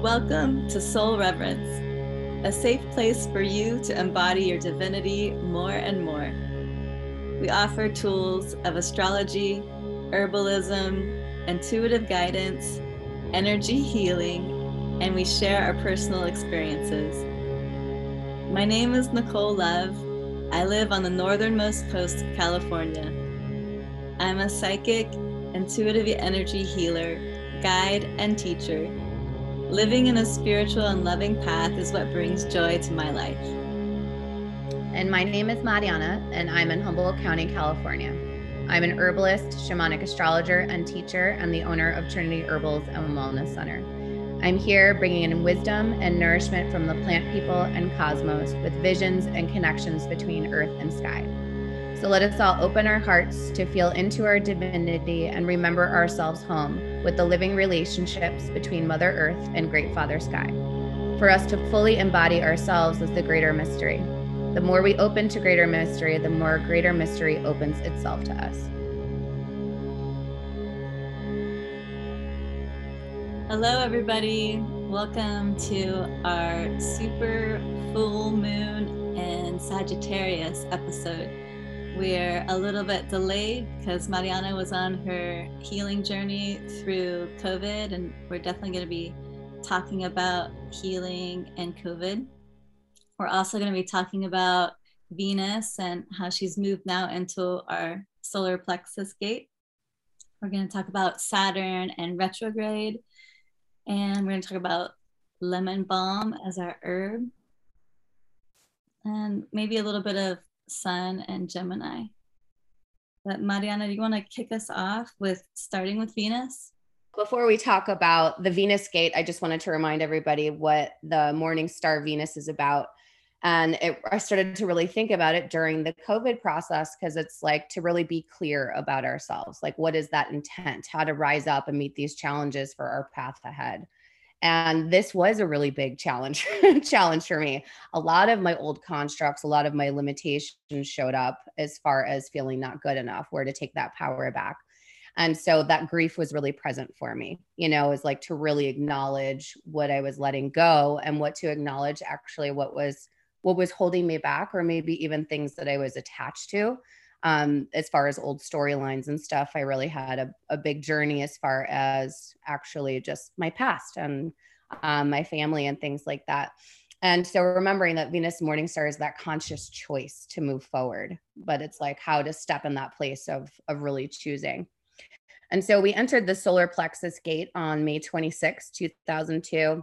Welcome to Soul Reverence, a safe place for you to embody your divinity more and more. We offer tools of astrology, herbalism, intuitive guidance, energy healing, and we share our personal experiences. My name is Nicole Love. I live on the northernmost coast of California. I'm a psychic, intuitive energy healer, guide, and teacher. Living in a spiritual and loving path is what brings joy to my life. And my name is Marianna, and I'm in Humboldt County, California. I'm an herbalist, shamanic astrologer, and teacher, and the owner of Trinity Herbals and Wellness Center. I'm here bringing in wisdom and nourishment from the plant people and cosmos with visions and connections between earth and sky. So let us all open our hearts to feel into our divinity and remember ourselves home with the living relationships between Mother Earth and Great Father Sky. For us to fully embody ourselves as the greater mystery. The more we open to greater mystery, the more greater mystery opens itself to us. Hello, everybody. Welcome to our super full moon and Sagittarius episode. We're a little bit delayed because Marianna was on her healing journey through COVID, and we're definitely going to be talking about healing and COVID. We're also going to be talking about Venus and how she's moved now into our solar plexus gate. We're going to talk about Saturn and retrograde and we're going to talk about lemon balm as our herb. And maybe a little bit of sun and Gemini. But Marianna, do you want to kick us off with starting with Venus? Before we talk about the Venus gate, I just wanted to remind everybody what the morning star Venus is about. And it, I started to really think about it during the COVID process because it's like to really be clear about ourselves. Like, what is that intent? How to rise up and meet these challenges for our path ahead. And this was a really big challenge challenge for me. A lot of my old constructs, a lot of my limitations showed up as far as feeling not good enough, where to take that power back. And so that grief was really present for me, you know, is like to really acknowledge what I was letting go and what to acknowledge actually what was what was holding me back or maybe even things that I was attached to. Um, as far as old storylines and stuff, I really had a, a big journey as far as actually just my past and um, my family and things like that. And so remembering that Venus Morning Star is that conscious choice to move forward, but it's like how to step in that place of, of really choosing. And so we entered the solar plexus gate on May 26, 2002.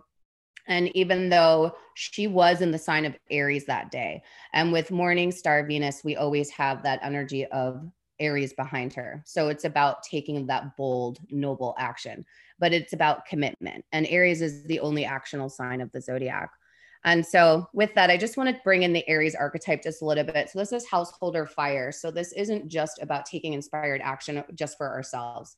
And even though she was in the sign of Aries that day, and with morning star Venus, we always have that energy of Aries behind her. So it's about taking that bold, noble action, but it's about commitment. And Aries is the only actional sign of the zodiac. And so, with that, I just want to bring in the Aries archetype just a little bit. So, this is householder fire. So, this isn't just about taking inspired action just for ourselves,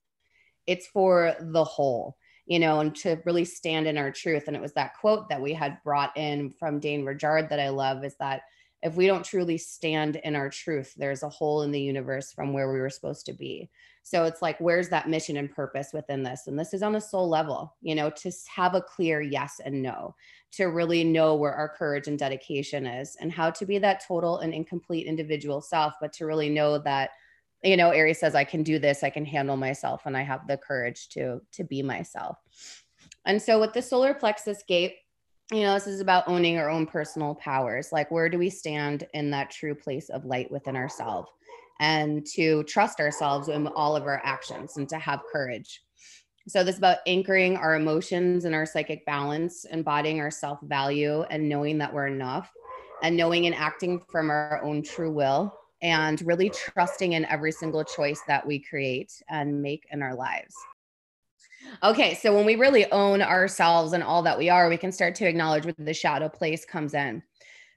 it's for the whole you know, and to really stand in our truth. And it was that quote that we had brought in from Dane Rudhyar that I love is that if we don't truly stand in our truth, there's a hole in the universe from where we were supposed to be. So it's like, where's that mission and purpose within this? And this is on a soul level, you know, to have a clear yes and no, to really know where our courage and dedication is and how to be that total and incomplete individual self, but to really know that you know aries says i can do this i can handle myself and i have the courage to to be myself. And so with the solar plexus gate you know this is about owning our own personal powers. Like where do we stand in that true place of light within ourselves? And to trust ourselves in all of our actions and to have courage. So this is about anchoring our emotions and our psychic balance embodying our self-value and knowing that we're enough and knowing and acting from our own true will and really oh. trusting in every single choice that we create and make in our lives. Okay, so when we really own ourselves and all that we are, we can start to acknowledge where the shadow place comes in.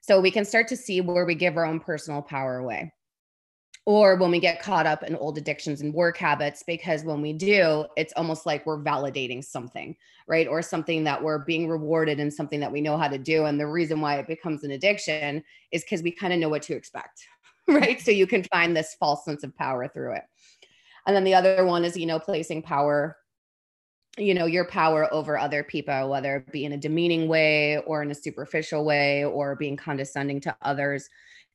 So we can start to see where we give our own personal power away. Or when we get caught up in old addictions and work habits, because when we do, it's almost like we're validating something, right? Or something that we're being rewarded in something that we know how to do. And the reason why it becomes an addiction is because we kind of know what to expect, right? So you can find this false sense of power through it. And then the other one is, you know, placing power you know your power over other people whether it be in a demeaning way or in a superficial way or being condescending to others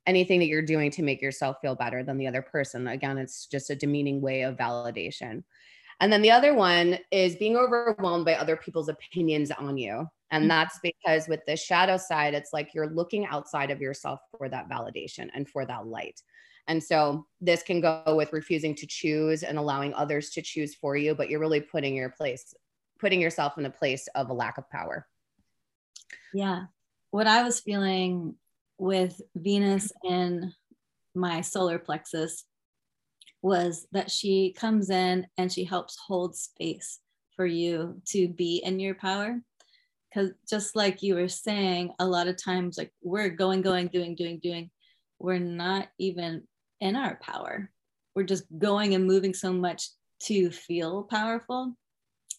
anything that you're doing to make yourself feel better than the other person again it's just a demeaning way of validation and then the other one is being overwhelmed by other people's opinions on you and mm-hmm. that's because with the shadow side it's like you're looking outside of yourself for that validation and for that light and so this can go with refusing to choose and allowing others to choose for you, but you're really putting your place, putting yourself in a place of a lack of power. Yeah. What I was feeling with Venus in my solar plexus was that she comes in and she helps hold space for you to be in your power because just like you were saying a lot of times like we're going going doing doing doing we're not even in our power. We're just going and moving so much to feel powerful,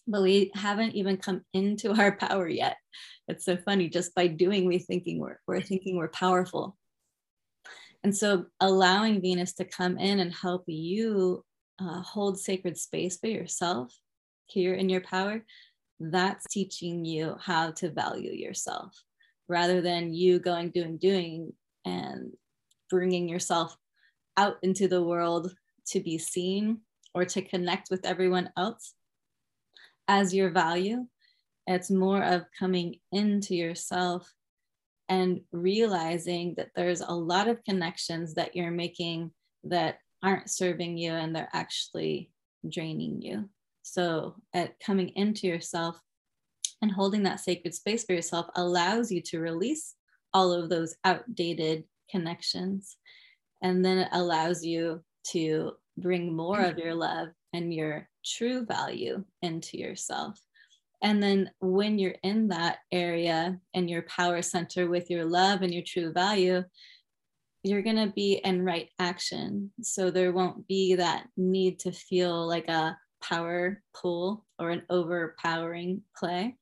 but we haven't even come into our power yet. It's so funny. Just by doing, we thinking we're, we're thinking we're powerful. And so allowing Venus to come in and help you uh, hold sacred space for yourself here in your power, that's teaching you how to value yourself rather than you going, doing, doing, and bringing yourself out into the world to be seen or to connect with everyone else as your value. It's more of coming into yourself and realizing that there's a lot of connections that you're making that aren't serving you and they're actually draining you. So, at coming into yourself and holding that sacred space for yourself allows you to release all of those outdated connections and then it allows you to bring more of your love and your true value into yourself. And then when you're in that area and your power center with your love and your true value, you're going to be in right action. So there won't be that need to feel like a power pull or an overpowering play.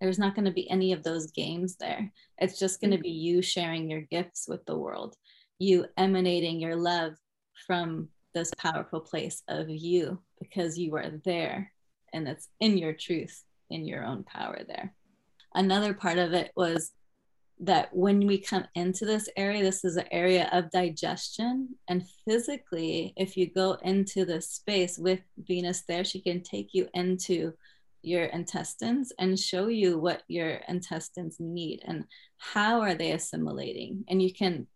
There's not going to be any of those games there. It's just going to be you sharing your gifts with the world you emanating your love from this powerful place of you because you are there and it's in your truth, in your own power there. Another part of it was that when we come into this area, this is an area of digestion. And physically, if you go into the space with Venus there, she can take you into your intestines and show you what your intestines need and how are they assimilating. And you can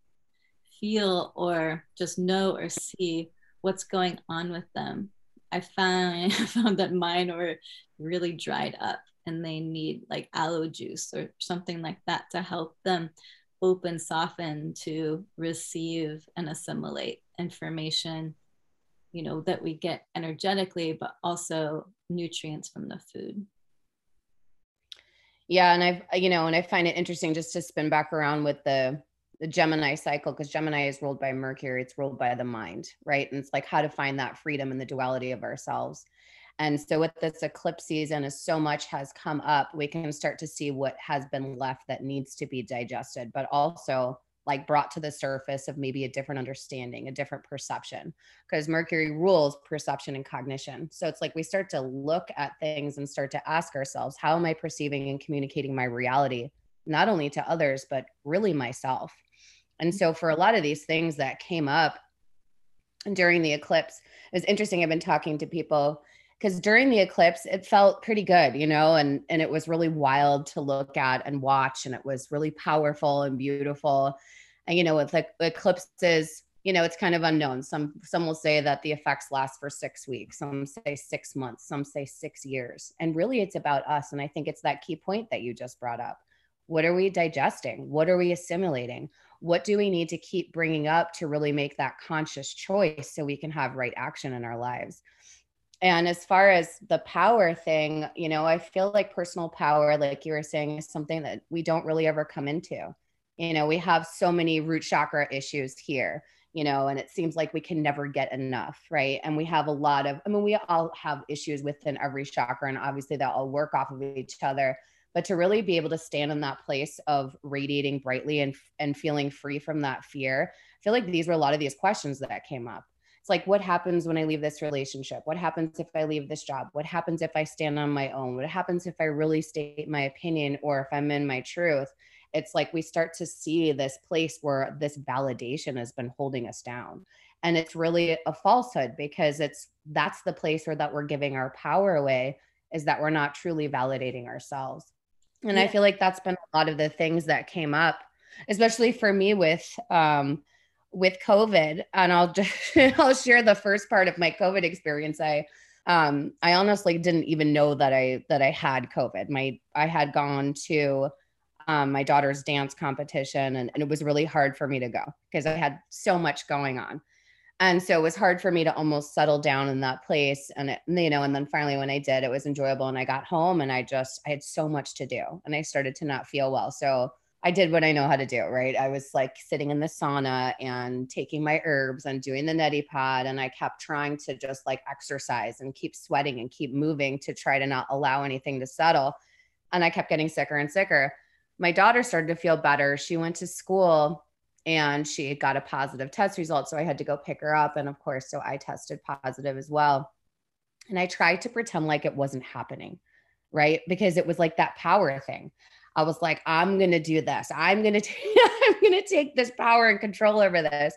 feel or just know or see what's going on with them. I found, found that mine were really dried up and they need like aloe juice or something like that to help them open, soften to receive and assimilate information, you know, that we get energetically, but also nutrients from the food. Yeah. And I've, you know, and I find it interesting just to spin back around with the the Gemini cycle because Gemini is ruled by Mercury, it's ruled by the mind, right? And it's like how to find that freedom in the duality of ourselves. And so with this eclipse season, as so much has come up, we can start to see what has been left that needs to be digested, but also like brought to the surface of maybe a different understanding, a different perception, because Mercury rules perception and cognition. So it's like we start to look at things and start to ask ourselves, how am I perceiving and communicating my reality, not only to others, but really myself? And so for a lot of these things that came up during the eclipse, it was interesting. I've been talking to people because during the eclipse it felt pretty good you know and and it was really wild to look at and watch and it was really powerful and beautiful. And you know with like eclipses you know it's kind of unknown. Some some will say that the effects last for six weeks some say six months some say six years. And really it's about us and i think it's that key point that you just brought up. What are we digesting? What are we assimilating what do we need to keep bringing up to really make that conscious choice so we can have right action in our lives? And as far as the power thing you know i feel like personal power like you were saying is something that we don't really ever come into. You know we have so many root chakra issues here you know and it seems like we can never get enough right? And we have a lot of i mean we all have issues within every chakra and obviously they all work off of each other but to really be able to stand in that place of radiating brightly and and feeling free from that fear i feel like these were a lot of these questions that came up. It's like what happens when i leave this relationship? What happens if i leave this job? What happens if i stand on my own? What happens if i really state my opinion or if i'm in my truth? It's like we start to see this place where this validation has been holding us down. And it's really a falsehood because it's that's the place where that we're giving our power away is that we're not truly validating ourselves and yeah. i feel like that's been a lot of the things that came up especially for me with um with covid. And i'll just i'll share the first part of my covid experience. I um i honestly didn't even know that i that i had covid. My i had gone to um, my daughter's dance competition and, and it was really hard for me to go because i had so much going on and so it was hard for me to almost settle down in that place and it, you know and then finally when i did it was enjoyable and i got home and i just i had so much to do and i started to not feel well. So i did what i know how to do right? I was like sitting in the sauna and taking my herbs and doing the neti pot and i kept trying to just like exercise and keep sweating and keep moving to try to not allow anything to settle and i kept getting sicker and sicker. My daughter started to feel better. She went to school and she got a positive test result. So I had to go pick her up. And of course, so I tested positive as well. And I tried to pretend like it wasn't happening, right? Because it was like that power thing. I was like, I'm going to do this. I'm going to I'm going to take this power and control over this.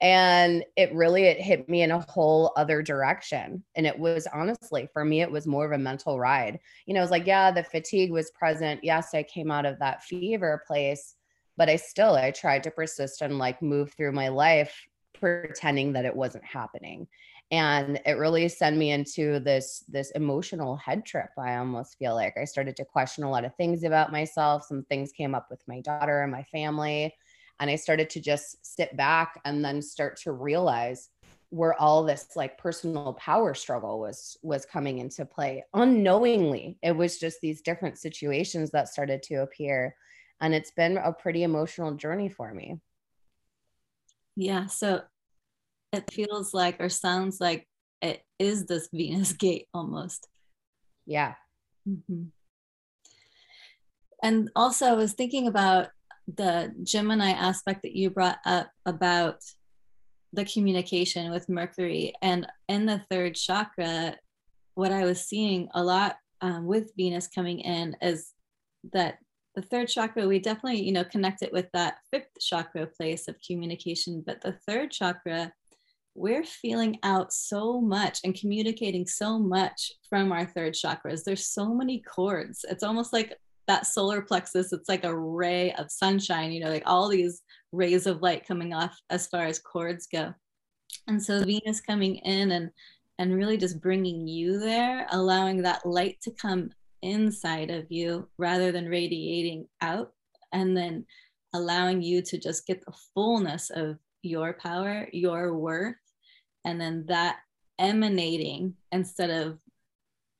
And it really it hit me in a whole other direction. And it was honestly for me it was more of a mental ride. You know, it was like, yeah, the fatigue was present. Yes, I came out of that fever place, but I still I tried to persist and like move through my life pretending that it wasn't happening. And it really sent me into this this emotional head trip. I almost feel like I started to question a lot of things about myself. Some things came up with my daughter and my family. And I started to just sit back and then start to realize where all this like personal power struggle was was coming into play unknowingly it was just these different situations that started to appear and it's been a pretty emotional journey for me. Yeah so it feels like or sounds like it is this venus gate almost. Yeah. Mm-hmm. and also i was thinking about the gemini aspect that you brought up about the communication with mercury. And in the third chakra what i was seeing a lot um, with venus coming in is that the third chakra, we definitely, you know, connect it with that fifth chakra place of communication. But the third chakra, we're feeling out so much and communicating so much from our third chakras. There's so many cords. It's almost like that solar plexus. It's like a ray of sunshine, you know, like all these rays of light coming off as far as cords go. And so Venus coming in and and really just bringing you there, allowing that light to come inside of you rather than radiating out and then allowing you to just get the fullness of your power, your worth, and then that emanating instead of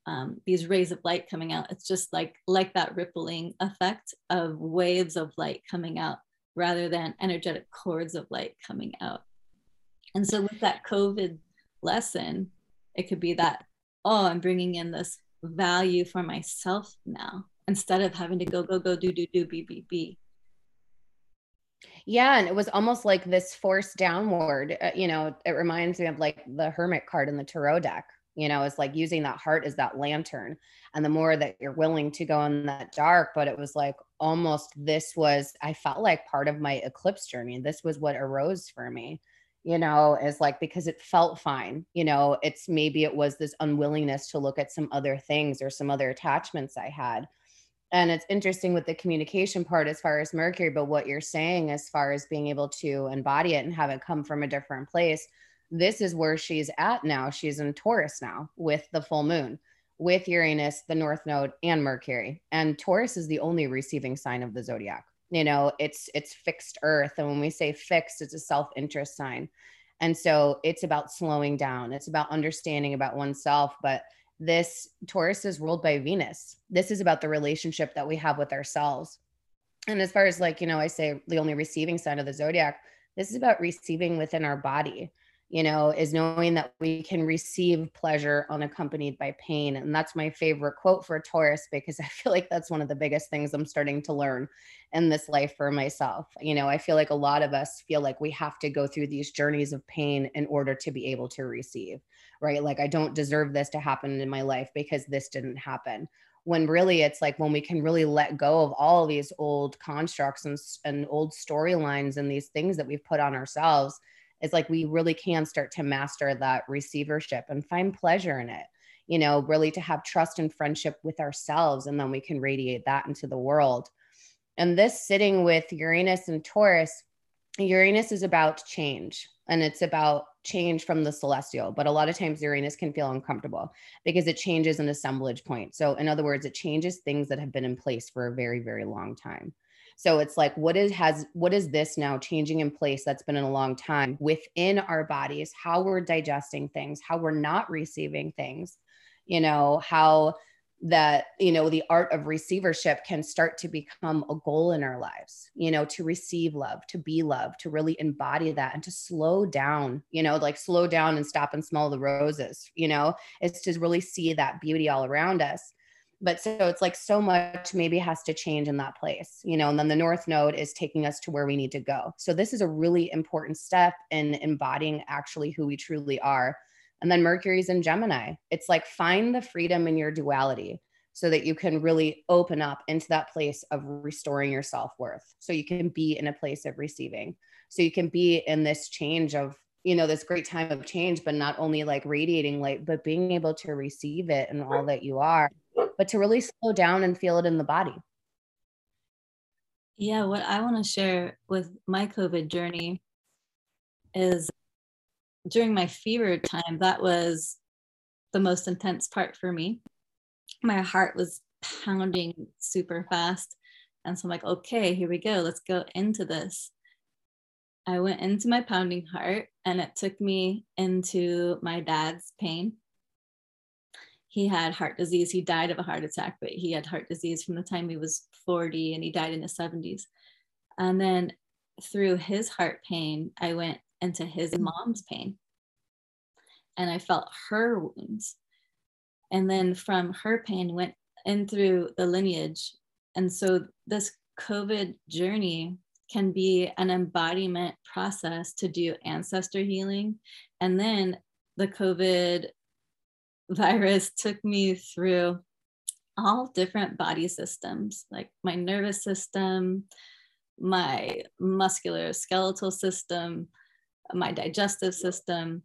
um, these rays of light coming out. It's just like like that rippling effect of waves of light coming out rather than energetic cords of light coming out. And so with that COVID lesson, it could be that oh, I'm bringing in this value for myself now instead of having to go go go do do do be be be. Yeah and it was almost like this force downward uh, you know it reminds me of like the hermit card in the tarot deck you know it's like using that heart as that lantern and the more that you're willing to go in that dark but it was like almost this was i felt like part of my eclipse journey this was what arose for me you know, is like because it felt fine. You know, it's maybe it was this unwillingness to look at some other things or some other attachments I had. And it's interesting with the communication part as far as Mercury, but what you're saying as far as being able to embody it and have it come from a different place, this is where she's at now. She's in Taurus now with the full moon, with Uranus, the North Node, and Mercury. And Taurus is the only receiving sign of the zodiac you know it's it's fixed earth and when we say fixed it's a self-interest sign. And so it's about slowing down it's about understanding about oneself but this taurus is ruled by venus. This is about the relationship that we have with ourselves. And as far as like you know i say the only receiving sign of the zodiac this is about receiving within our body you know, is knowing that we can receive pleasure unaccompanied by pain. And that's my favorite quote for Taurus because I feel like that's one of the biggest things I'm starting to learn in this life for myself. You know, I feel like a lot of us feel like we have to go through these journeys of pain in order to be able to receive, right? Like, I don't deserve this to happen in my life because this didn't happen. When really it's like when we can really let go of all these old constructs and, and old storylines and these things that we've put on ourselves it's like we really can start to master that receivership and find pleasure in it you know really to have trust and friendship with ourselves and then we can radiate that into the world. And this sitting with uranus and taurus uranus is about change and it's about change from the celestial but a lot of times uranus can feel uncomfortable because it changes an assemblage point. So in other words it changes things that have been in place for a very very long time so it's like, what is has what is this now changing in place that's been in a long time within our bodies, how we're digesting things, how we're not receiving things, you know, how that you know the art of receivership can start to become a goal in our lives you know to receive love to be loved to really embody that and to slow down you know like slow down and stop and smell the roses you know? It's to really see that beauty all around us but so it's like so much maybe has to change in that place you know and then the north node is taking us to where we need to go. So this is a really important step in embodying actually who we truly are. And then mercury's in gemini. It's like find the freedom in your duality so that you can really open up into that place of restoring your self-worth. So you can be in a place of receiving. So you can be in this change of you know this great time of change but not only like radiating light but being able to receive it and all that you are but to really slow down and feel it in the body. Yeah, what I want to share with my COVID journey is during my fever time, that was the most intense part for me. My heart was pounding super fast. And so I'm like, okay, here we go. Let's go into this. I went into my pounding heart and it took me into my dad's pain he had heart disease. He died of a heart attack, but he had heart disease from the time he was 40 and he died in his 70s. And then through his heart pain, I went into his mom's pain and I felt her wounds. And then from her pain, went in through the lineage. And so this COVID journey can be an embodiment process to do ancestor healing. And then the COVID virus took me through all different body systems, like my nervous system, my muscular skeletal system, my digestive system.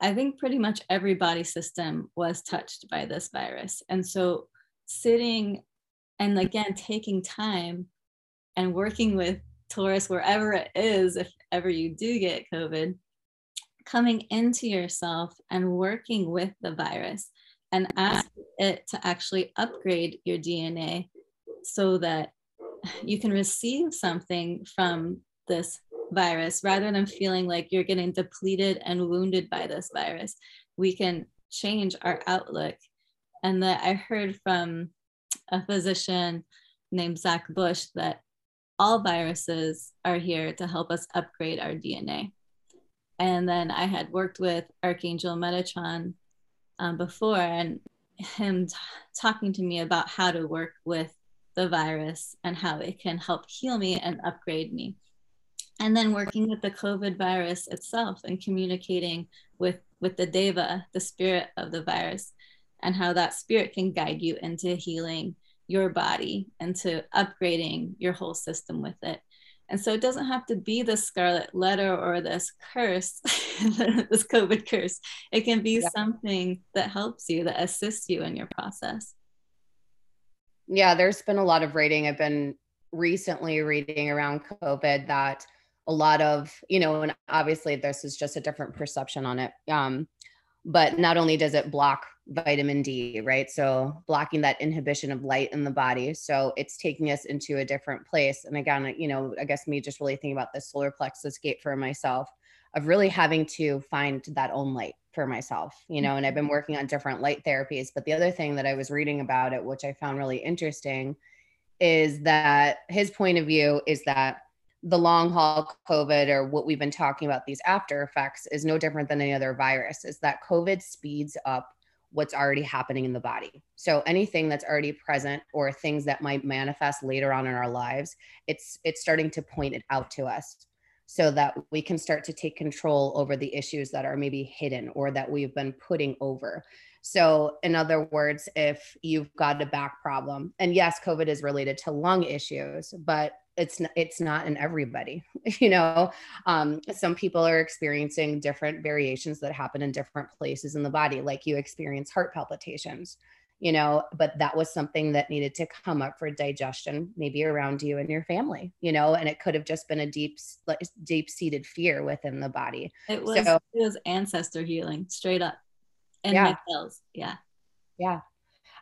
I think pretty much every body system was touched by this virus. And so sitting and again taking time and working with Taurus wherever it is, if ever you do get COVID, coming into yourself and working with the virus and ask it to actually upgrade your DNA so that you can receive something from this virus rather than feeling like you're getting depleted and wounded by this virus. We can change our outlook. And that I heard from a physician named Zach Bush that all viruses are here to help us upgrade our DNA. And then I had worked with Archangel Metatron um, before, and him t- talking to me about how to work with the virus and how it can help heal me and upgrade me. And then working with the COVID virus itself and communicating with, with the Deva, the spirit of the virus, and how that spirit can guide you into healing your body and to upgrading your whole system with it. And so it doesn't have to be the scarlet letter or this curse, this COVID curse. It can be yeah. something that helps you, that assists you in your process. Yeah, there's been a lot of reading. I've been recently reading around COVID that a lot of, you know, and obviously this is just a different perception on it. Um, but not only does it block vitamin D, right? So blocking that inhibition of light in the body. So it's taking us into a different place. And again, you know, I guess me just really thinking about the solar plexus gate for myself of really having to find that own light for myself, you know, and I've been working on different light therapies. But the other thing that I was reading about it, which I found really interesting, is that his point of view is that the long haul COVID or what we've been talking about, these after effects, is no different than any other virus, is that COVID speeds up what's already happening in the body. So anything that's already present or things that might manifest later on in our lives, it's it's starting to point it out to us so that we can start to take control over the issues that are maybe hidden or that we've been putting over. So, in other words, if you've got a back problem, and yes, COVID is related to lung issues, but it's it's not in everybody you know? Um, some people are experiencing different variations that happen in different places in the body like you experience heart palpitations you know? But that was something that needed to come up for digestion maybe around you and your family you know? And it could have just been a deep like deep seated fear within the body. It was so, it was ancestor healing straight up and yeah. yeah yeah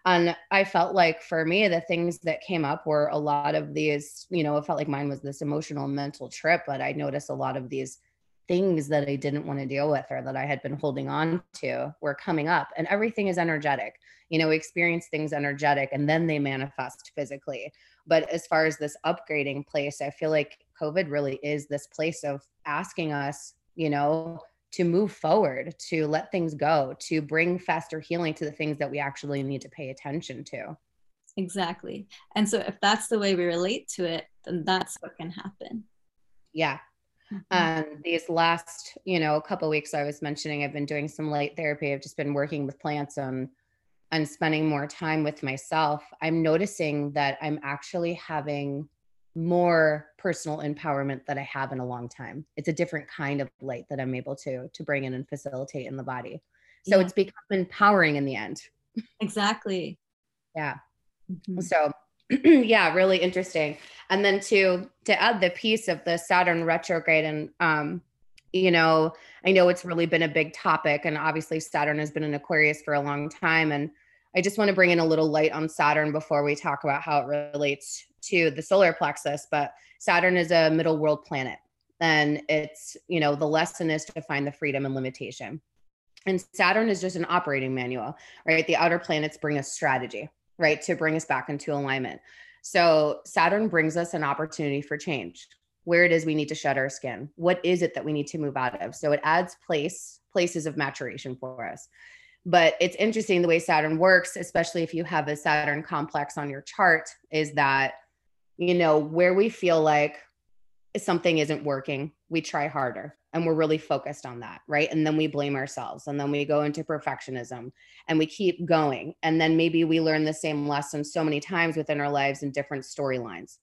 and I felt like for me, the things that came up were a lot of these, you know, it felt like mine was this emotional mental trip, but I noticed a lot of these things that I didn't want to deal with or that I had been holding on to were coming up. And everything is energetic. You know, we experience things energetic and then they manifest physically. But as far as this upgrading place, I feel like COVID really is this place of asking us, you know, to move forward, to let things go, to bring faster healing to the things that we actually need to pay attention to. Exactly. And so if that's the way we relate to it, then that's what can happen. Yeah. Mm-hmm. Um, these last, you know, a couple weeks I was mentioning I've been doing some light therapy. I've just been working with plants and and spending more time with myself. I'm noticing that I'm actually having more personal empowerment that I have in a long time. It's a different kind of light that I'm able to to bring in and facilitate in the body. So yeah. it's become empowering in the end. Exactly. Yeah. Mm-hmm. So yeah, really interesting. And then to to add the piece of the Saturn retrograde and um you know, I know it's really been a big topic and obviously Saturn has been in Aquarius for a long time and I just want to bring in a little light on Saturn before we talk about how it relates to the solar plexus, but Saturn is a middle world planet. And it's, you know, the lesson is to find the freedom and limitation. And Saturn is just an operating manual, right? The outer planets bring us strategy, right? To bring us back into alignment. So Saturn brings us an opportunity for change. Where it is we need to shed our skin. What is it that we need to move out of? So it adds place, places of maturation for us. But it's interesting the way Saturn works, especially if you have a Saturn complex on your chart, is that you know, where we feel like something isn't working, we try harder and we're really focused on that, right? And then we blame ourselves and then we go into perfectionism and we keep going. And then maybe we learn the same lesson so many times within our lives in different storylines.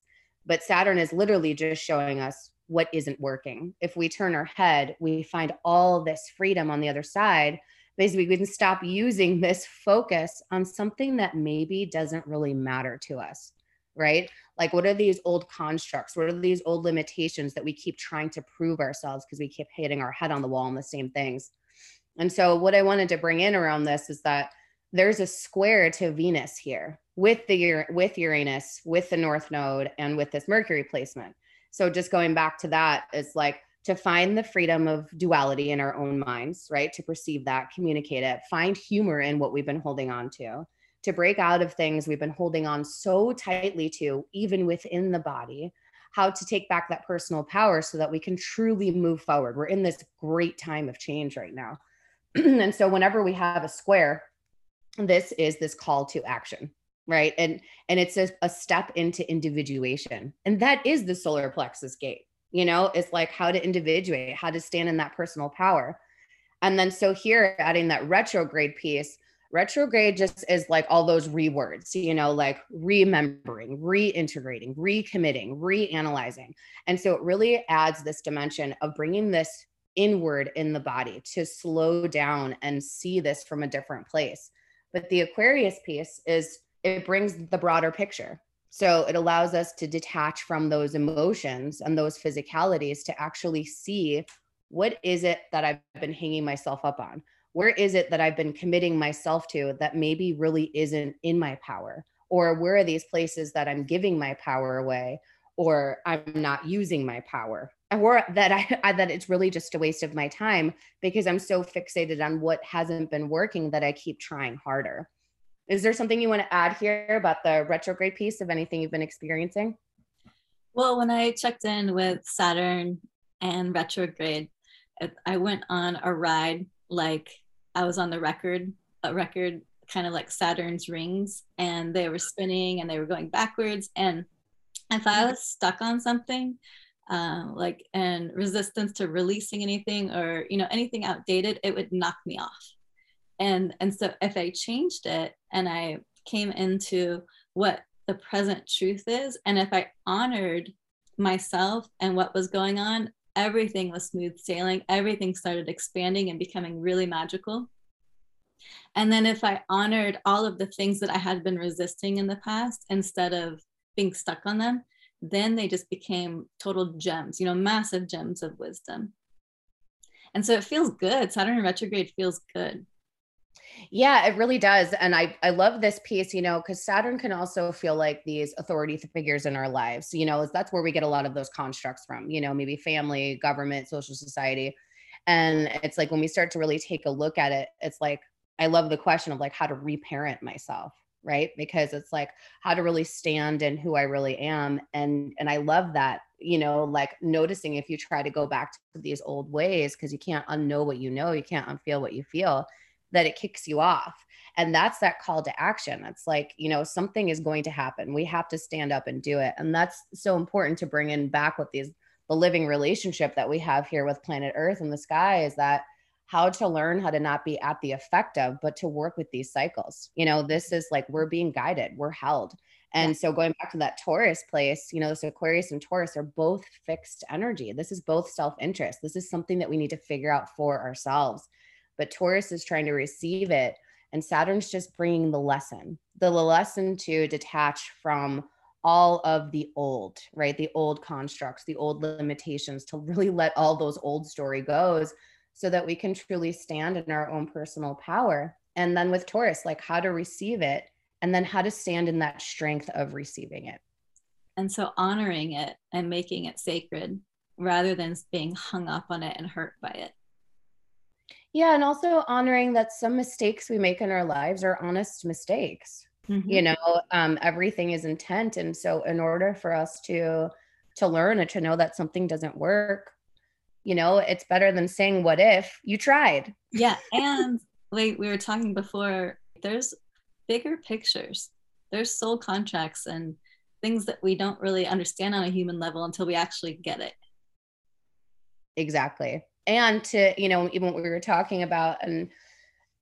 But Saturn is literally just showing us what isn't working. If we turn our head, we find all this freedom on the other side. Basically, we can stop using this focus on something that maybe doesn't really matter to us right? Like, what are these old constructs? What are these old limitations that we keep trying to prove ourselves because we keep hitting our head on the wall on the same things? And so, what I wanted to bring in around this is that there's a square to Venus here with the with Uranus, with the North Node, and with this Mercury placement. So, just going back to that is like to find the freedom of duality in our own minds, right? To perceive that, communicate it, find humor in what we've been holding on to, to break out of things we've been holding on so tightly to, even within the body, how to take back that personal power so that we can truly move forward. We're in this great time of change right now. and so, whenever we have a square, this is this call to action right and and it's a, a step into individuation and that is the solar plexus gate you know it's like how to individuate how to stand in that personal power and then so here adding that retrograde piece retrograde just is like all those rewords you know like remembering reintegrating recommitting reanalyzing. And so it really adds this dimension of bringing this inward in the body to slow down and see this from a different place. But the aquarius piece is it brings the broader picture. So it allows us to detach from those emotions and those physicalities to actually see what is it that i've been hanging myself up on where is it that I've been committing myself to that maybe really isn't in my power? Or where are these places that I'm giving my power away or I'm not using my power? Or that I, I that it's really just a waste of my time because I'm so fixated on what hasn't been working that I keep trying harder. Is there something you want to add here about the retrograde piece of anything you've been experiencing? Well, when I checked in with Saturn and retrograde, I went on a ride like I was on the record, a record kind of like Saturn's rings, and they were spinning and they were going backwards. And if I was stuck on something, uh, like and resistance to releasing anything or you know anything outdated, it would knock me off. And and so if I changed it and I came into what the present truth is, and if I honored myself and what was going on, everything was smooth sailing. Everything started expanding and becoming really magical. And then if I honored all of the things that I had been resisting in the past instead of being stuck on them, then they just became total gems, you know, massive gems of wisdom. And so it feels good. Saturn retrograde feels good. Yeah, it really does. And I, I love this piece, you know, because Saturn can also feel like these authority figures in our lives. You know, that's where we get a lot of those constructs from, you know, maybe family, government, social society. And it's like when we start to really take a look at it, it's like, I love the question of like how to reparent myself, right? Because it's like how to really stand in who I really am. And and I love that, you know, like noticing if you try to go back to these old ways, because you can't unknow what you know, you can't unfeel what you feel, that it kicks you off. And that's that call to action. It's like, you know, something is going to happen. We have to stand up and do it. And that's so important to bring in back with these the living relationship that we have here with planet Earth and the sky is that how to learn how to not be at the effect of, but to work with these cycles. You know, this is like we're being guided, we're held. And yeah. so going back to that Taurus place, you know, this Aquarius and Taurus are both fixed energy. This is both self-interest. This is something that we need to figure out for ourselves. But Taurus is trying to receive it and Saturn's just bringing the lesson. The lesson to detach from all of the old, right? The old constructs, the old limitations to really let all those old story goes so that we can truly stand in our own personal power. And then with Taurus, like how to receive it and then how to stand in that strength of receiving it. And so honoring it and making it sacred rather than being hung up on it and hurt by it. Yeah. And also honoring that some mistakes we make in our lives are honest mistakes. Mm-hmm. You know, um, everything is intent. And so in order for us to to learn and to know that something doesn't work, you know it's better than saying what if you tried yeah and like we were talking before there's bigger pictures there's soul contracts and things that we don't really understand on a human level until we actually get it exactly and to you know even what we were talking about and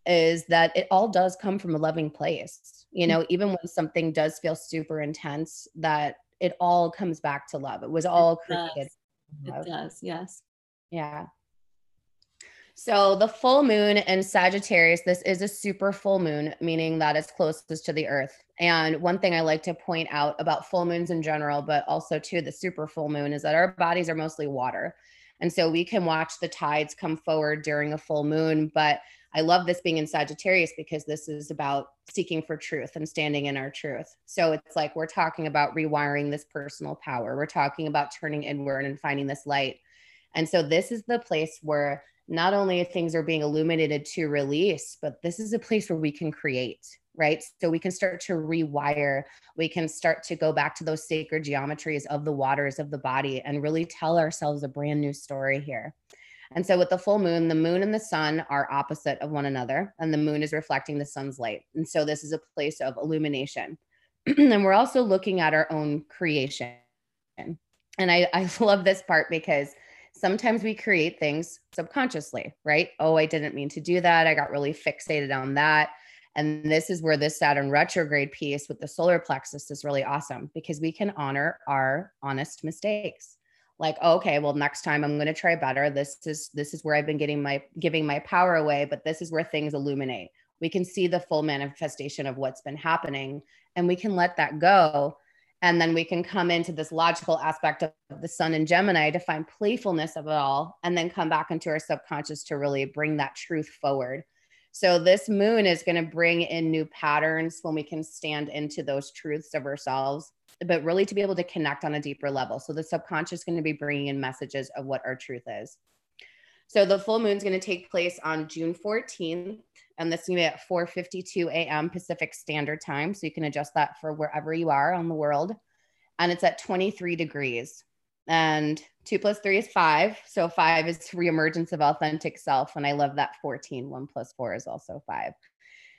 is that it all does come from a loving place you know even when something does feel super intense that it all comes back to love it was all it created does. it does yes yeah. So the full moon in Sagittarius, this is a super full moon, meaning that it's closest to the earth. And one thing I like to point out about full moons in general, but also to the super full moon, is that our bodies are mostly water. And so we can watch the tides come forward during a full moon. But I love this being in Sagittarius because this is about seeking for truth and standing in our truth. So it's like we're talking about rewiring this personal power. We're talking about turning inward and finding this light and so this is the place where not only things are being illuminated to release, but this is a place where we can create, right? So we can start to rewire, we can start to go back to those sacred geometries of the waters of the body and really tell ourselves a brand new story here. And so with the full moon, the moon and the sun are opposite of one another, and the moon is reflecting the sun's light. And so this is a place of illumination. and we're also looking at our own creation. And I, I love this part because sometimes we create things subconsciously, right? Oh, I didn't mean to do that. I got really fixated on that. And this is where this Saturn retrograde piece with the solar plexus is really awesome because we can honor our honest mistakes. Like, okay, well, next time I'm going to try better. This is this is where I've been getting my giving my power away, but this is where things illuminate. We can see the full manifestation of what's been happening and we can let that go and then we can come into this logical aspect of the sun and Gemini to find playfulness of it all, and then come back into our subconscious to really bring that truth forward. So, this moon is going to bring in new patterns when we can stand into those truths of ourselves, but really to be able to connect on a deeper level. So, the subconscious is going to be bringing in messages of what our truth is. So, the full moon is going to take place on June 14th, and this is going to be at 4:52 a.m. Pacific Standard Time. So you can adjust that for wherever you are on the world. and it's at 23 degrees. And two plus three is five. So five is reemergence of authentic self. And I love that 14. One plus four is also five.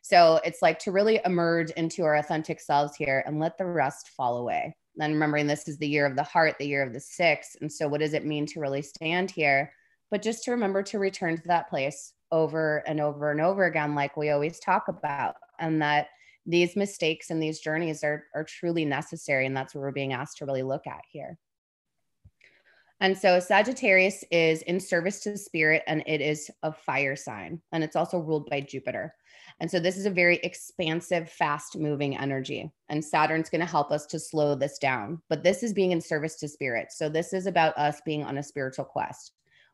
So it's like to really emerge into our authentic selves here and let the rest fall away. And remembering this is the year of the heart, the year of the six. And so, what does it mean to really stand here? But just to remember to return to that place over and over and over again, like we always talk about, and that these mistakes and these journeys are, are truly necessary. And that's what we're being asked to really look at here. And so Sagittarius is in service to the spirit and it is a fire sign and it's also ruled by Jupiter. And so this is a very expansive, fast moving energy. And Saturn's going to help us to slow this down. But this is being in service to spirit. So this is about us being on a spiritual quest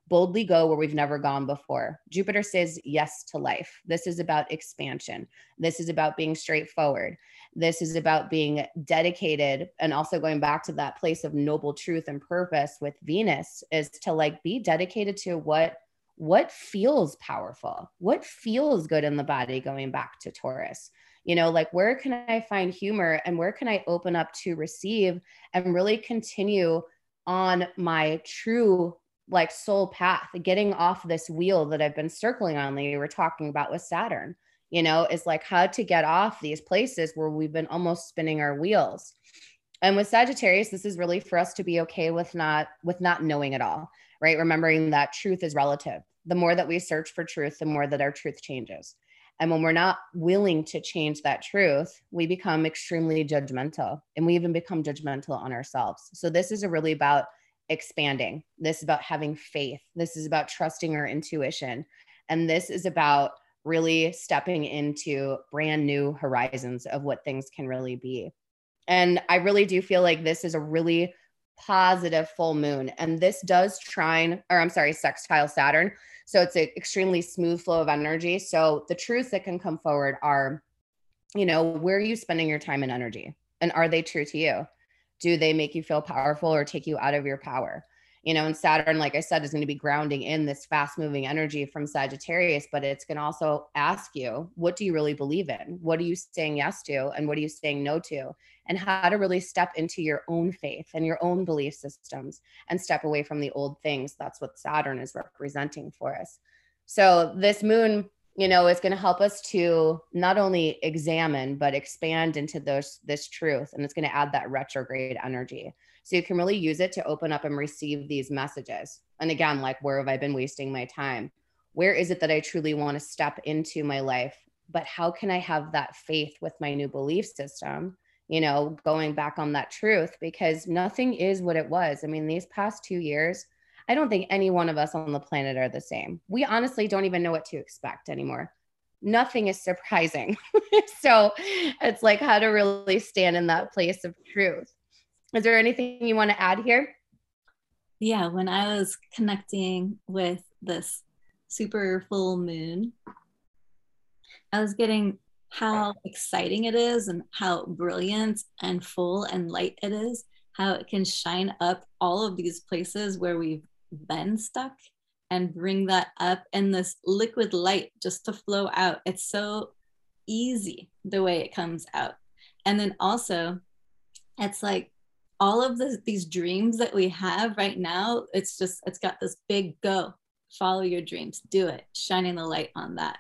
boldly go where we've never gone before. Jupiter says yes to life. This is about expansion. This is about being straightforward. This is about being dedicated and also going back to that place of noble truth and purpose with Venus is to like be dedicated to what what feels powerful. What feels good in the body going back to Taurus. You know, like where can I find humor and where can I open up to receive and really continue on my true like soul path, getting off this wheel that I've been circling on that you were talking about with Saturn, you know, is like how to get off these places where we've been almost spinning our wheels. And with Sagittarius, this is really for us to be okay with not with not knowing it all, right? Remembering that truth is relative. The more that we search for truth, the more that our truth changes. And when we're not willing to change that truth, we become extremely judgmental and we even become judgmental on ourselves. So, this is really about expanding. This is about having faith. This is about trusting our intuition. And this is about really stepping into brand new horizons of what things can really be. And I really do feel like this is a really positive full moon. And this does trine, or I'm sorry, sextile Saturn. So it's an extremely smooth flow of energy. So the truths that can come forward are, you know, where are you spending your time and energy? And are they true to you? do they make you feel powerful or take you out of your power you know and saturn like i said is going to be grounding in this fast moving energy from sagittarius but it's going to also ask you what do you really believe in? What are you saying yes to and what are you saying no to? And how to really step into your own faith and your own belief systems and step away from the old things. That's what saturn is representing for us. So this moon you know is going to help us to not only examine but expand into those this truth and it's going to add that retrograde energy so you can really use it to open up and receive these messages and again like where have i been wasting my time where is it that i truly want to step into my life but how can i have that faith with my new belief system you know going back on that truth because nothing is what it was i mean these past 2 years I don't think any one of us on the planet are the same. We honestly don't even know what to expect anymore. Nothing is surprising. so it's like how to really stand in that place of truth. Is there anything you want to add here? Yeah, when I was connecting with this super full moon, I was getting how exciting it is and how brilliant and full and light it is, how it can shine up all of these places where we've been stuck and bring that up in this liquid light just to flow out. It's so easy the way it comes out. And then also, it's like all of the, these dreams that we have right now, it's just, it's got this big go, follow your dreams, do it, shining the light on that.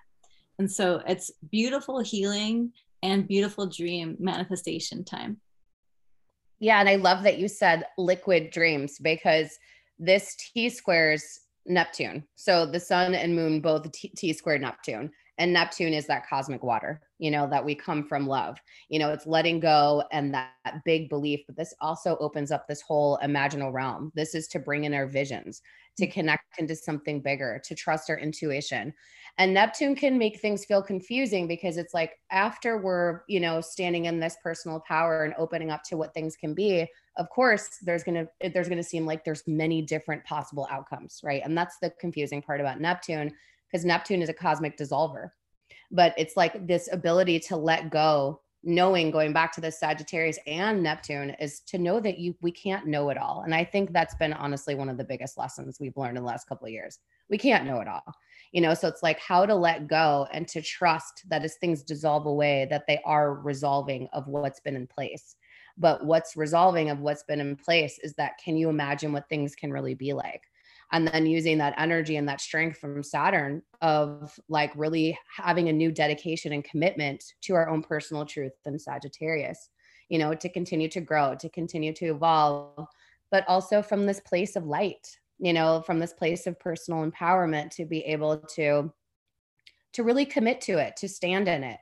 And so it's beautiful healing and beautiful dream manifestation time. Yeah. And I love that you said liquid dreams because this T squares Neptune. So the sun and moon both T, T squared Neptune. And Neptune is that cosmic water, you know, that we come from love. You know, it's letting go and that, that big belief. But this also opens up this whole imaginal realm. This is to bring in our visions, to mm. connect into something bigger, to trust our intuition. And Neptune can make things feel confusing because it's like after we're, you know, standing in this personal power and opening up to what things can be, of course there's going to there's going to seem like there's many different possible outcomes right and that's the confusing part about neptune because neptune is a cosmic dissolver. But it's like this ability to let go knowing going back to the sagittarius and neptune is to know that you we can't know it all. And i think that's been honestly one of the biggest lessons we've learned in the last couple of years. We can't know it all you know? So it's like how to let go and to trust that as things dissolve away that they are resolving of what's been in place. But what's resolving of what's been in place is that can you imagine what things can really be like and then using that energy and that strength from Saturn of like really having a new dedication and commitment to our own personal truth and Sagittarius, you know, to continue to grow, to continue to evolve, but also from this place of light, you know, from this place of personal empowerment to be able to to really commit to it, to stand in it.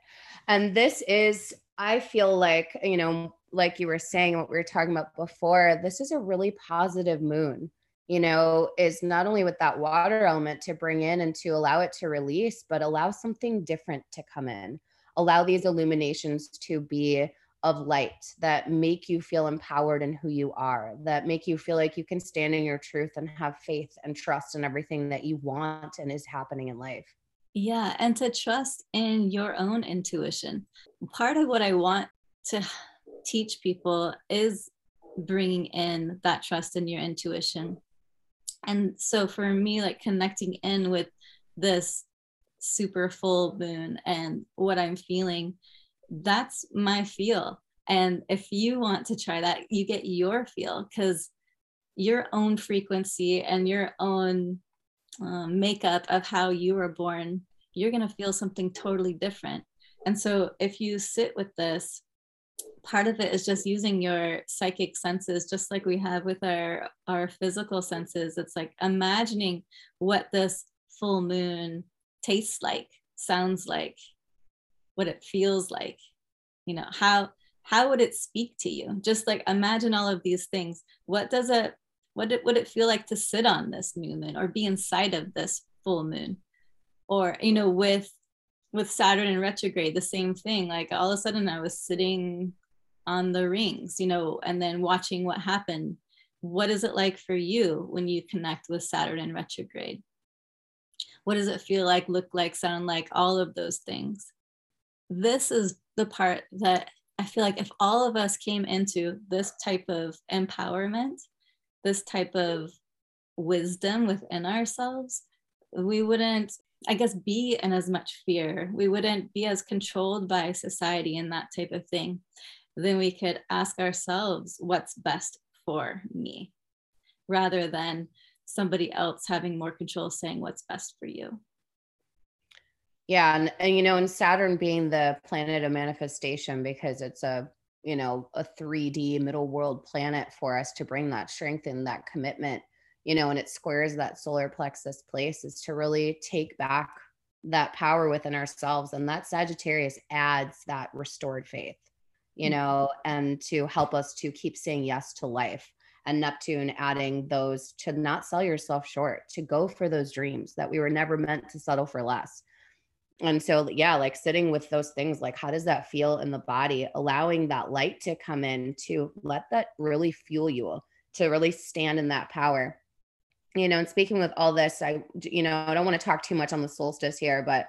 And this is I feel like, you know, like you were saying what we were talking about before, this is a really positive moon you know, is not only with that water element to bring in and to allow it to release, but allow something different to come in. Allow these illuminations to be of light that make you feel empowered in who you are, that make you feel like you can stand in your truth and have faith and trust in everything that you want and is happening in life. Yeah, and to trust in your own intuition. Part of what I want to teach people is bringing in that trust in your intuition and so for me like connecting in with this super full moon and what i'm feeling that's my feel. And if you want to try that you get your feel because your own frequency and your own um, makeup of how you were born you're going to feel something totally different. And so if you sit with this part of it is just using your psychic senses just like we have with our our physical senses. It's like imagining what this full moon tastes like sounds like what it feels like you know how how would it speak to you? Just like imagine all of these things. What does it what it, would it feel like to sit on this new moon or be inside of this full moon? Or you know with with saturn in retrograde the same thing. Like all of a sudden i was sitting on the rings, you know, and then watching what happened. What is it like for you when you connect with Saturn in retrograde? What does it feel like, look like, sound like, all of those things? This is the part that I feel like if all of us came into this type of empowerment, this type of wisdom within ourselves, we wouldn't, I guess, be in as much fear. We wouldn't be as controlled by society and that type of thing then we could ask ourselves what's best for me rather than somebody else having more control saying what's best for you. Yeah. And, and you know, and Saturn being the planet of manifestation because it's a, you know, a 3D middle world planet for us to bring that strength and that commitment, you know, and it squares that solar plexus place is to really take back that power within ourselves. And that Sagittarius adds that restored faith you know, and to help us to keep saying yes to life. And Neptune adding those to not sell yourself short, to go for those dreams that we were never meant to settle for less. And so, yeah, like sitting with those things, like how does that feel in the body? Allowing that light to come in to let that really fuel you, to really stand in that power. You know, and speaking with all this, I, you know, I don't want to talk too much on the solstice here, but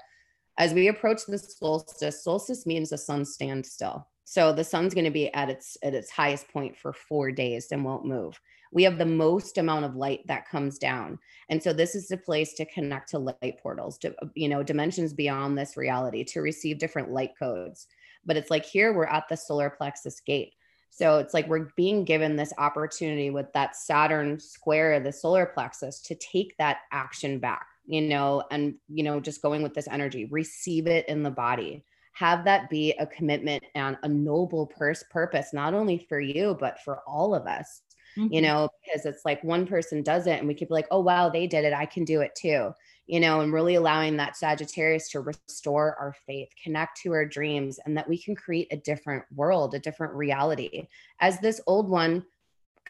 as we approach the solstice, solstice means the sun stands still. So the sun's going to be at its at its highest point for 4 days and won't move. We have the most amount of light that comes down. And so this is the place to connect to light portals, to you know, dimensions beyond this reality to receive different light codes. But it's like here we're at the solar plexus gate. So it's like we're being given this opportunity with that Saturn square, the solar plexus, to take that action back, you know, and, you know, just going with this energy, receive it in the body have that be a commitment and a noble purse purpose not only for you but for all of us mm-hmm. you know because it's like one person does it and we could be like oh wow they did it i can do it too you know and really allowing that sagittarius to restore our faith connect to our dreams and that we can create a different world a different reality as this old one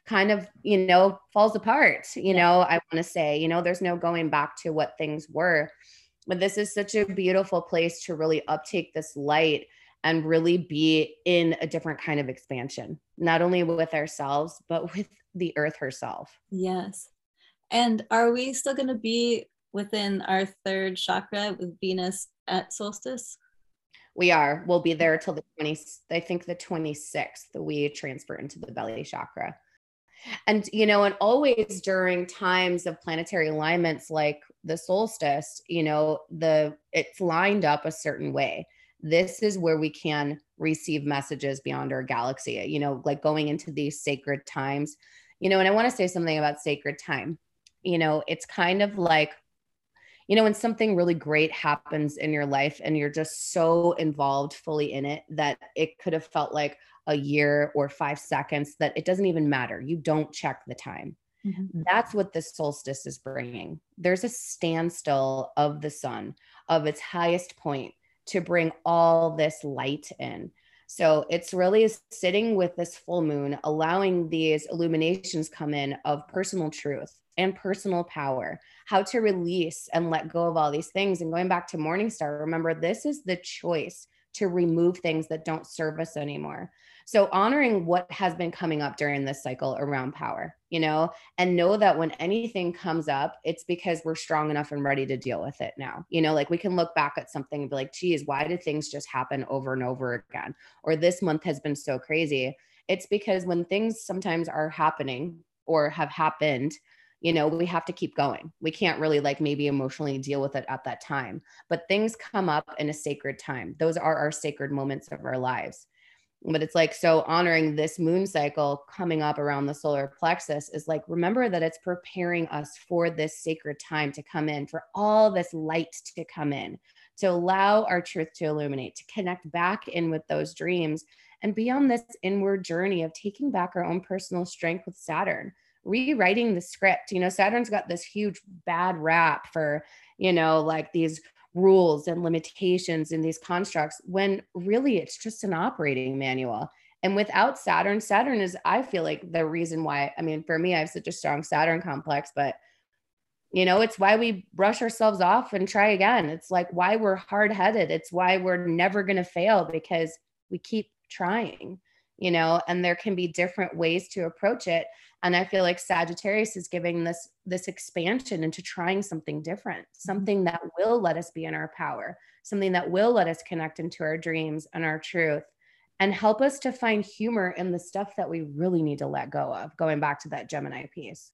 kind of you know falls apart you know i want to say you know there's no going back to what things were but this is such a beautiful place to really uptake this light and really be in a different kind of expansion, not only with ourselves, but with the earth herself. Yes. And are we still going to be within our third chakra with Venus at solstice? We are. We'll be there till the 20, I think the 26th, we transfer into the belly chakra. And, you know, and always during times of planetary alignments like the solstice, you know, the it's lined up a certain way. this is where we can receive messages beyond our galaxy, you know, like going into these sacred times, you know, and I want to say something about sacred time. You know, it's kind of like, you know, when something really great happens in your life and you're just so involved fully in it that it could have felt like a year or five seconds that it doesn't even matter. You don't check the time. Mm-hmm. That's what the solstice is bringing. There's a standstill of the sun, of its highest point, to bring all this light in. So it's really sitting with this full moon, allowing these illuminations come in of personal truth and personal power, how to release and let go of all these things. And going back to Morningstar, remember this is the choice to remove things that don't serve us anymore. So honoring what has been coming up during this cycle around power, you know, and know that when anything comes up, it's because we're strong enough and ready to deal with it now. You know, like we can look back at something and be like, geez, why did things just happen over and over again? Or this month has been so crazy. It's because when things sometimes are happening or have happened, you know we have to keep going. We can't really like maybe emotionally deal with it at that time but things come up in a sacred time. Those are our sacred moments of our lives. But it's like so honoring this moon cycle coming up around the solar plexus is like remember that it's preparing us for this sacred time to come in for all this light to come in to allow our truth to illuminate to connect back in with those dreams and be on this inward journey of taking back our own personal strength with saturn rewriting the script you know saturn's got this huge bad rap for you know like these rules and limitations and these constructs when really it's just an operating manual. And without Saturn, Saturn is, I feel like the reason why, I mean, for me, I have such a strong Saturn complex, but you know, it's why we brush ourselves off and try again. It's like why we're hard headed. It's why we're never going to fail because we keep trying, you know, and there can be different ways to approach it. And i feel like sagittarius is giving this this expansion into trying something different mm-hmm. something that will let us be in our power something that will let us connect into our dreams and our truth and help us to find humor in the stuff that we really need to let go of going back to that gemini piece.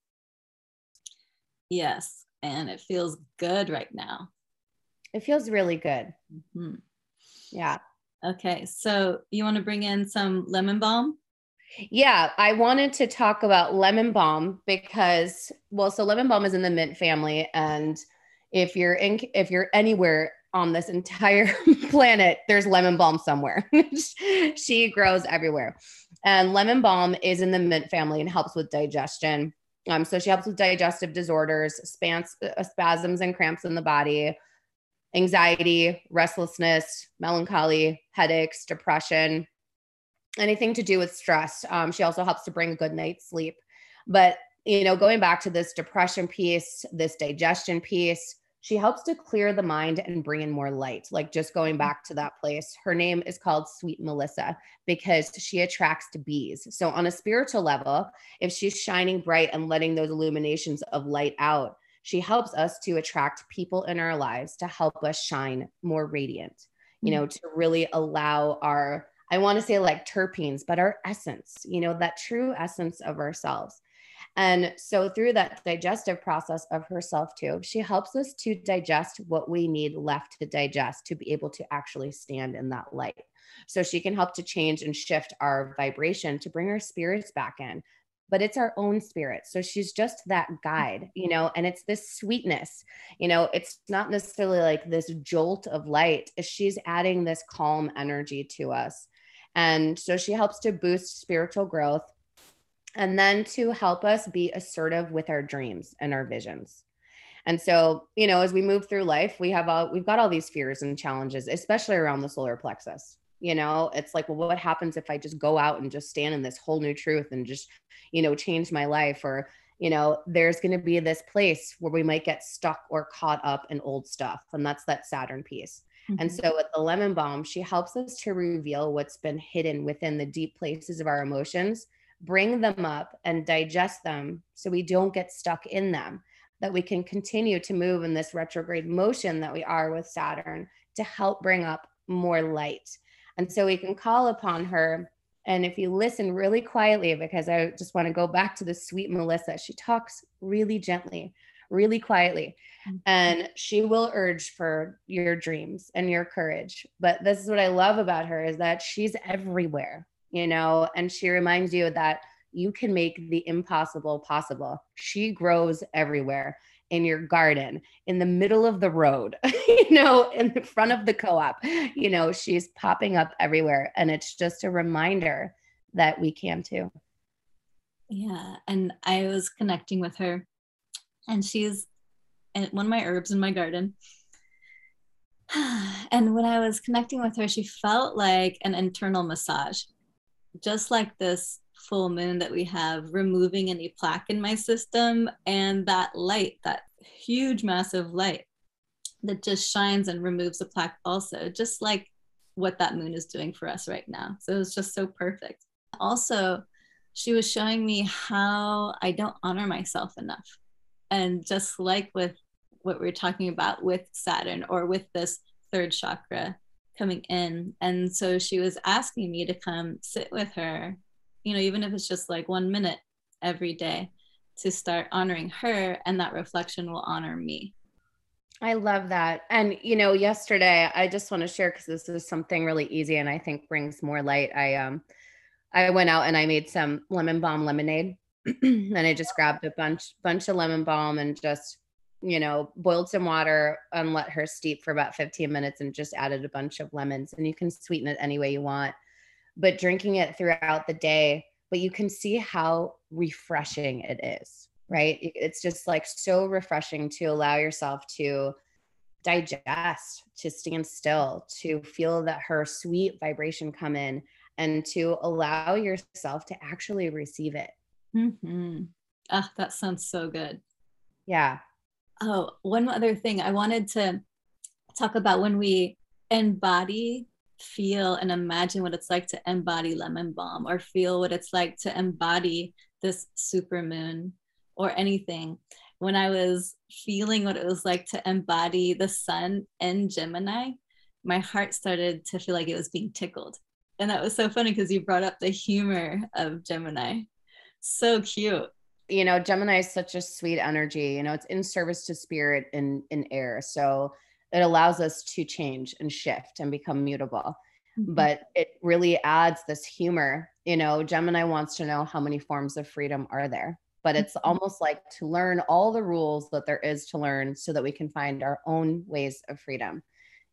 Yes and it feels good right now. It feels really good. Mm-hmm. yeah okay so you want to bring in some lemon balm yeah, I wanted to talk about lemon balm because, well, so lemon balm is in the mint family, and if you're in, if you're anywhere on this entire planet, there's lemon balm somewhere. she grows everywhere, and lemon balm is in the mint family and helps with digestion. Um, so she helps with digestive disorders, spans, uh, spasms and cramps in the body, anxiety, restlessness, melancholy, headaches, depression anything to do with stress. Um, she also helps to bring a good night's sleep. But, you know, going back to this depression piece, this digestion piece, she helps to clear the mind and bring in more light. Like just going back to that place, her name is called Sweet Melissa because she attracts bees. So, on a spiritual level, if she's shining bright and letting those illuminations of light out, she helps us to attract people in our lives to help us shine more radiant, you mm. know, to really allow our I want to say like terpenes, but our essence, you know, that true essence of ourselves. And so through that digestive process of herself too, she helps us to digest what we need left to digest to be able to actually stand in that light. So she can help to change and shift our vibration to bring our spirits back in. But it's our own spirit. So she's just that guide, mm-hmm. you know, and it's this sweetness, you know, it's not necessarily like this jolt of light. She's adding this calm energy to us and so she helps to boost spiritual growth and then to help us be assertive with our dreams and our visions. And so, you know, as we move through life, we have all we've got all these fears and challenges, especially around the solar plexus. You know, it's like, well, what happens if I just go out and just stand in this whole new truth and just, you know, change my life? Or, you know, there's going to be this place where we might get stuck or caught up in old stuff. And that's that Saturn piece. Mm-hmm. And so with the lemon balm, she helps us to reveal what's been hidden within the deep places of our emotions, bring them up and digest them so we don't get stuck in them, that we can continue to move in this retrograde motion that we are with Saturn to help bring up more light. And so we can call upon her. And if you listen really quietly, because I just want to go back to the sweet Melissa, she talks really gently, really quietly. Mm-hmm. And she will urge for your dreams and your courage. But this is what I love about her is that she's everywhere, you know, and she reminds you that you can make the impossible possible. She grows everywhere in your garden, in the middle of the road, you know, in the front of the co op. You know, she's popping up everywhere. And it's just a reminder that we can too. Yeah. And I was connecting with her, and she's uh, one of my herbs in my garden. And when I was connecting with her, she felt like an internal massage, just like this full moon that we have, removing any plaque in my system and that light, that huge, massive light that just shines and removes the plaque, also, just like what that moon is doing for us right now. So it was just so perfect. Also, she was showing me how I don't honor myself enough. And just like with what we are talking about with Saturn or with this third chakra coming in. And so she was asking me to come sit with her, you know, even if it's just like one minute every day to start honoring her, and that reflection will honor me. I love that. And, you know, yesterday, I just want to share because this is something really easy and I think brings more light. I, um, I went out and I made some lemon balm lemonade and I just grabbed a bunch bunch of lemon balm and just you know boiled some water and let her steep for about 15 minutes and just added a bunch of lemons and you can sweeten it any way you want but drinking it throughout the day but you can see how refreshing it is right it's just like so refreshing to allow yourself to digest to stand still to feel that her sweet vibration come in and to allow yourself to actually receive it. Mm-hmm. Ah, that sounds so good. Yeah. Oh, one other thing I wanted to talk about when we embody, feel, and imagine what it's like to embody lemon balm or feel what it's like to embody this super moon or anything. When I was feeling what it was like to embody the sun in Gemini, my heart started to feel like it was being tickled and that was so funny because you brought up the humor of Gemini. So cute. You know, Gemini is such a sweet energy. You know, it's in service to spirit in in air. So it allows us to change and shift and become mutable. Mm-hmm. But it really adds this humor. You know, Gemini wants to know how many forms of freedom are there. But it's mm-hmm. almost like to learn all the rules that there is to learn so that we can find our own ways of freedom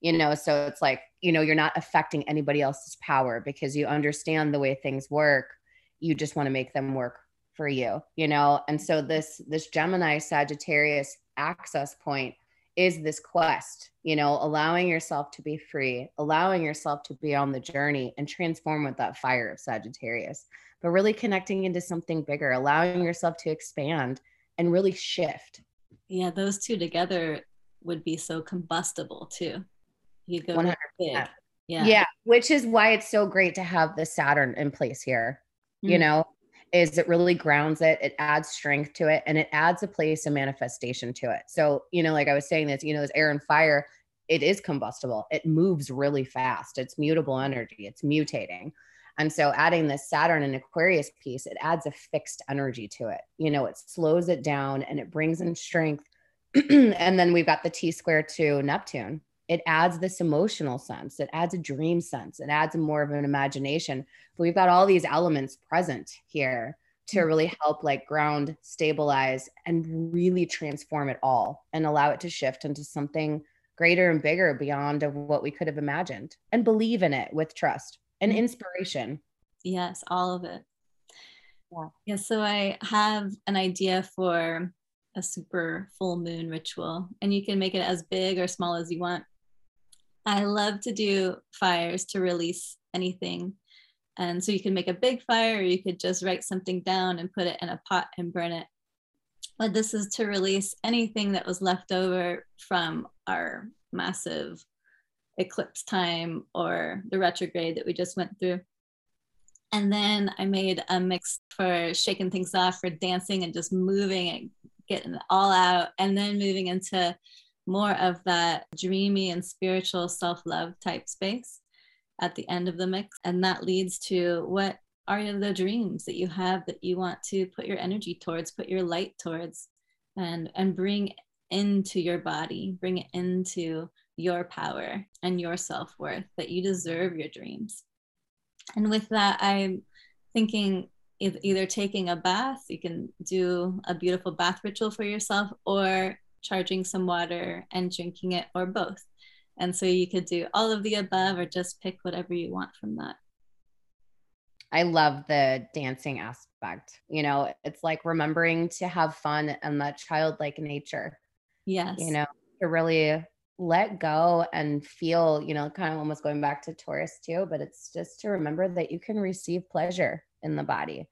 you know so it's like you know you're not affecting anybody else's power because you understand the way things work you just want to make them work for you you know and so this this gemini sagittarius access point is this quest you know allowing yourself to be free allowing yourself to be on the journey and transform with that fire of sagittarius but really connecting into something bigger allowing yourself to expand and really shift yeah those two together would be so combustible too you go 100%. big. Yeah. Yeah. Which is why it's so great to have the Saturn in place here. Mm-hmm. You know, is it really grounds it, it adds strength to it, and it adds a place of manifestation to it. So, you know, like I was saying this, you know, this air and fire, it is combustible. It moves really fast. It's mutable energy. It's mutating. And so adding this Saturn and Aquarius piece, it adds a fixed energy to it. You know, it slows it down and it brings in strength. and then we've got the T square to Neptune, it adds this emotional sense it adds a dream sense it adds more of an imagination. But we've got all these elements present here to mm. really help like ground stabilize and really transform it all and allow it to shift into something greater and bigger beyond of what we could have imagined. And believe in it with trust and mm. inspiration. Yes all of it. Yeah. Yeah so i have an idea for a super full moon ritual and you can make it as big or small as you want I love to do fires to release anything. And so you can make a big fire or you could just write something down and put it in a pot and burn it. But this is to release anything that was left over from our massive eclipse time or the retrograde that we just went through. And then I made a mix for shaking things off, for dancing and just moving and getting all out, and then moving into more of that dreamy and spiritual self love type space at the end of the mix. And that leads to what are the dreams that you have that you want to put your energy towards, put your light towards. and and bring into your body bring it into your power and your self-worth that you deserve your dreams and with that i'm thinking either taking a bath you can do a beautiful bath ritual for yourself or charging some water and drinking it or both and so you could do all of the above or just pick whatever you want from that I love the dancing aspect. You know, it's like remembering to have fun and that childlike nature. Yes. You know, to really let go and feel, you know, kind of almost going back to Taurus too, but it's just to remember that you can receive pleasure in the body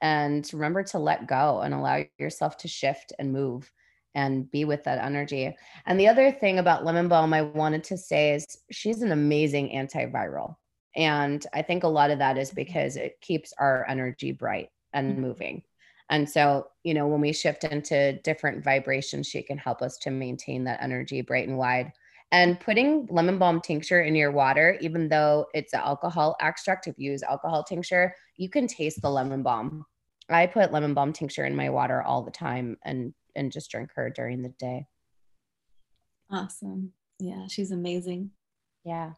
and remember to let go and allow yourself to shift and move and be with that energy. And the other thing about lemon balm I wanted to say is she's an amazing antiviral. And I think a lot of that is because it keeps our energy bright and mm-hmm. moving. And so, you know, when we shift into different vibrations, she can help us to maintain that energy bright and wide. And putting lemon balm tincture in your water, even though it's an alcohol extract, if you use alcohol tincture, you can taste the lemon balm. I put lemon balm tincture in my water all the time and and just drink her during the day. Awesome. Yeah, she's amazing. Yeah.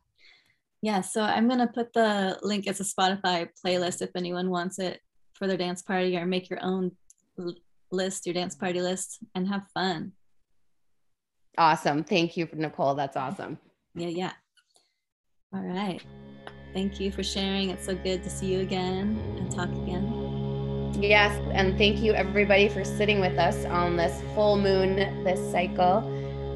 Yeah, so I'm going to put the link as a Spotify playlist if anyone wants it for their dance party or make your own list, your dance party list, and have fun. Awesome. Thank you, Nicole. That's awesome. Yeah, yeah. All right. Thank you for sharing. It's so good to see you again and talk again. Yes. And thank you, everybody, for sitting with us on this full moon, this cycle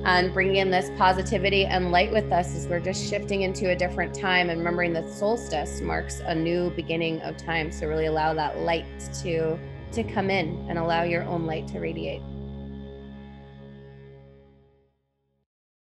and bringing in this positivity and light with us as we're just shifting into a different time and remembering that solstice marks a new beginning of time so really allow that light to to come in and allow your own light to radiate